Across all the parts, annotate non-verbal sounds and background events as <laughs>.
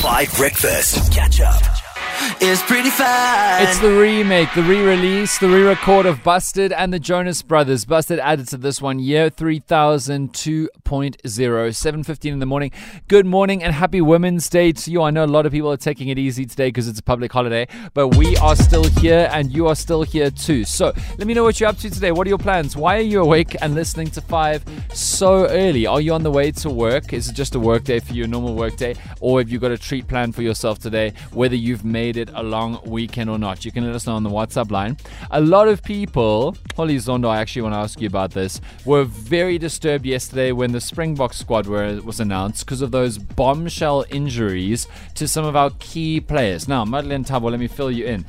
5 Breakfast. Catch up. It's pretty fun. It's the remake, the re-release, the re-record of Busted and the Jonas Brothers. Busted added to this one, year 3002.0, 7.15 in the morning. Good morning and happy Women's Day to you. I know a lot of people are taking it easy today because it's a public holiday, but we are still here and you are still here too. So let me know what you're up to today. What are your plans? Why are you awake and listening to 5 so early? Are you on the way to work? Is it just a work day for you, a normal work day? Or have you got a treat plan for yourself today, whether you've made it a long weekend or not. You can let us know on the WhatsApp line. A lot of people, Holly Zondo, I actually want to ask you about this, were very disturbed yesterday when the Springbok squad were, was announced because of those bombshell injuries to some of our key players. Now, Madeleine Thabo, let me fill you in.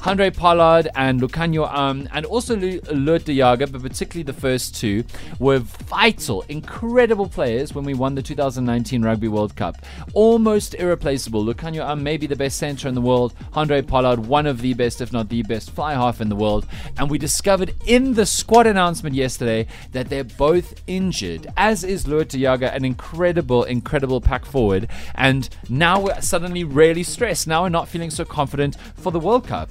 Handré Pollard and Lukhanyo um, and also Lood de Jager, but particularly the first two, were vital, incredible players when we won the 2019 Rugby World Cup. Almost irreplaceable. Lukhanyo um, maybe the best centre in the world. Andre Pollard, one of the best, if not the best, fly half in the world. And we discovered in the squad announcement yesterday that they're both injured, as is Lood de Jager, an incredible, incredible pack forward. And now we're suddenly really stressed. Now we're not feeling so confident for the World Cup.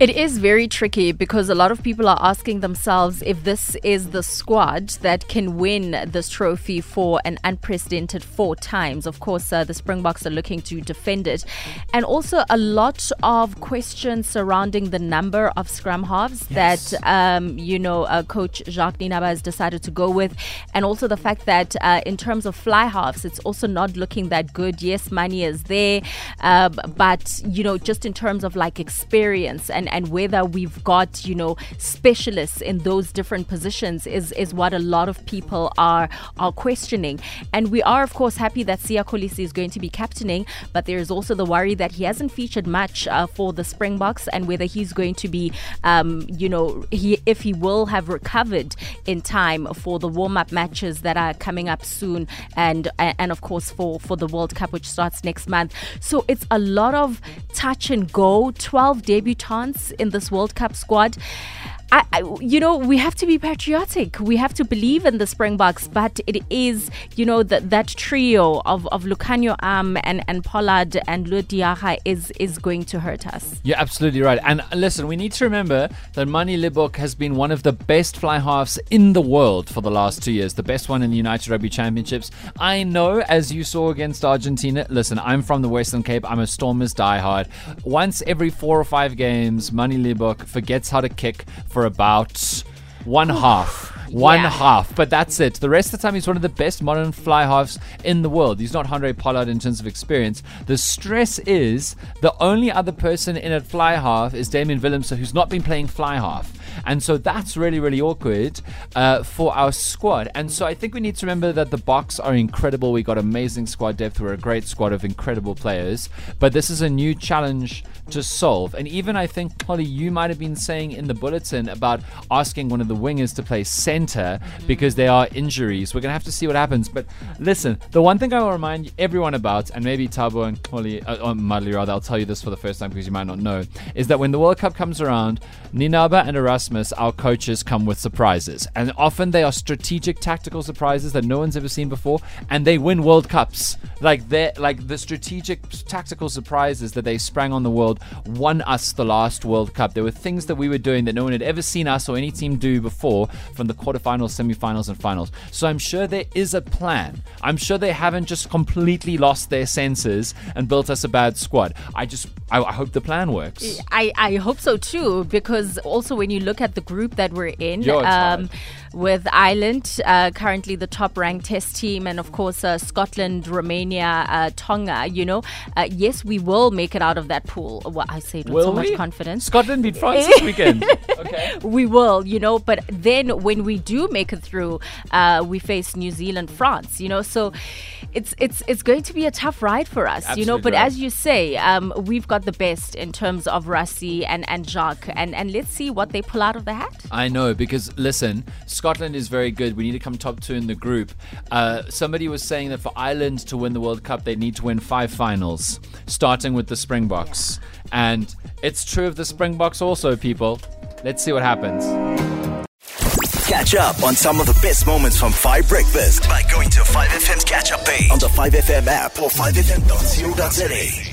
It is very tricky because a lot of people are asking themselves if this is the squad that can win this trophy for an unprecedented four times. Of course, uh, the Springboks are looking to defend it. And also a lot of questions surrounding the number of scrum halves Yes. that, um, you know, uh, Coach Jacques Nienaber has decided to go with. And also the fact that uh, in terms of fly halves, it's also not looking that good. Yes, Manie is there. Uh, but, you know, just in terms of like experience and, and whether we've got, you know, specialists in those different positions is, is what a lot of people are are questioning. And we are, of course, happy that Siya Kolisi is going to be captaining, but there is also the worry that he hasn't featured much uh, for the Springboks and whether he's going to be, um, you know, he if he will have recovered in time for the warm up matches that are coming up soon, and and of course for for the World Cup which starts next month. So it's a lot of touch and go. Twelve debutants in this World Cup squad. I, I, you know, we have to be patriotic. We have to believe in the Springboks, but it is, you know, that that trio of of Lukhanyo Am and and Pollard and de is is going to hurt us. You're absolutely right. And uh, listen, we need to remember that Manie Libbok has been one of the best fly halves in the world for the last two years, the best one in the United Rugby Championships. I know, as you saw against Argentina, listen, I'm from the Western Cape. I'm a Stormers diehard. Once every four or five games, Manie Libbok forgets how to kick for about one half. One Yeah. half, but that's it. The rest of the time, he's one of the best modern fly halves in the world. He's not Andre Pollard in terms of experience. The stress is the only other person in at fly half is Damien Willemse, who's not been playing fly half. And so that's really, really awkward uh, for our squad. And so I think we need to remember that the Boks are incredible. We got amazing squad depth. We're a great squad of incredible players. But this is a new challenge to solve. And even I think, Holly, you might have been saying in the bulletin about asking one of the wingers to play center because there are injuries. We're going to have to see what happens. But listen, the one thing I will remind everyone about, and maybe Tabo and Holly, uh, or Madly rather, I'll tell you this for the first time because you might not know, is that when the World Cup comes around, Nienaber and Erasmus, our coaches, come with surprises. And often they are strategic, tactical surprises that no one's ever seen before, and they win World Cups. Like they like the strategic, tactical surprises that they sprang on the world won us the last World Cup. There were things that we were doing that no one had ever seen us or any team do before from the quarterfinals, semifinals, and finals. So I'm sure there is a plan. I'm sure they haven't just completely lost their senses and built us a bad squad. I just, I, I hope the plan works. I, I hope so too, because also when you look at the group that we're in, Yo, it's with Ireland, uh, currently the top ranked test team, and of course uh, Scotland, Romania, uh, Tonga, you know, uh, yes, we will make it out of that pool. Well, I say it with so much confidence. Scotland beat France this weekend. <laughs> Okay. we will, you know, but then when we do make it through, uh, we face New Zealand, France, you know, so it's it's it's going to be a tough ride for us, you know. But ride. as you say, um, we've got the best in terms of Rassie and and Jacques, and and let's see what they pull out of the hat. I know because listen, Scotland is very good. We need to come top two in the group. Uh, somebody was saying that for Ireland to win the World Cup, they need to win five finals, starting with the Springboks. And it's true of the Springboks also, people. Let's see what happens. Catch up on some of the best moments from 5 Breakfast by going to 5FM's catch up page on the 5FM app or 5FM.co.za.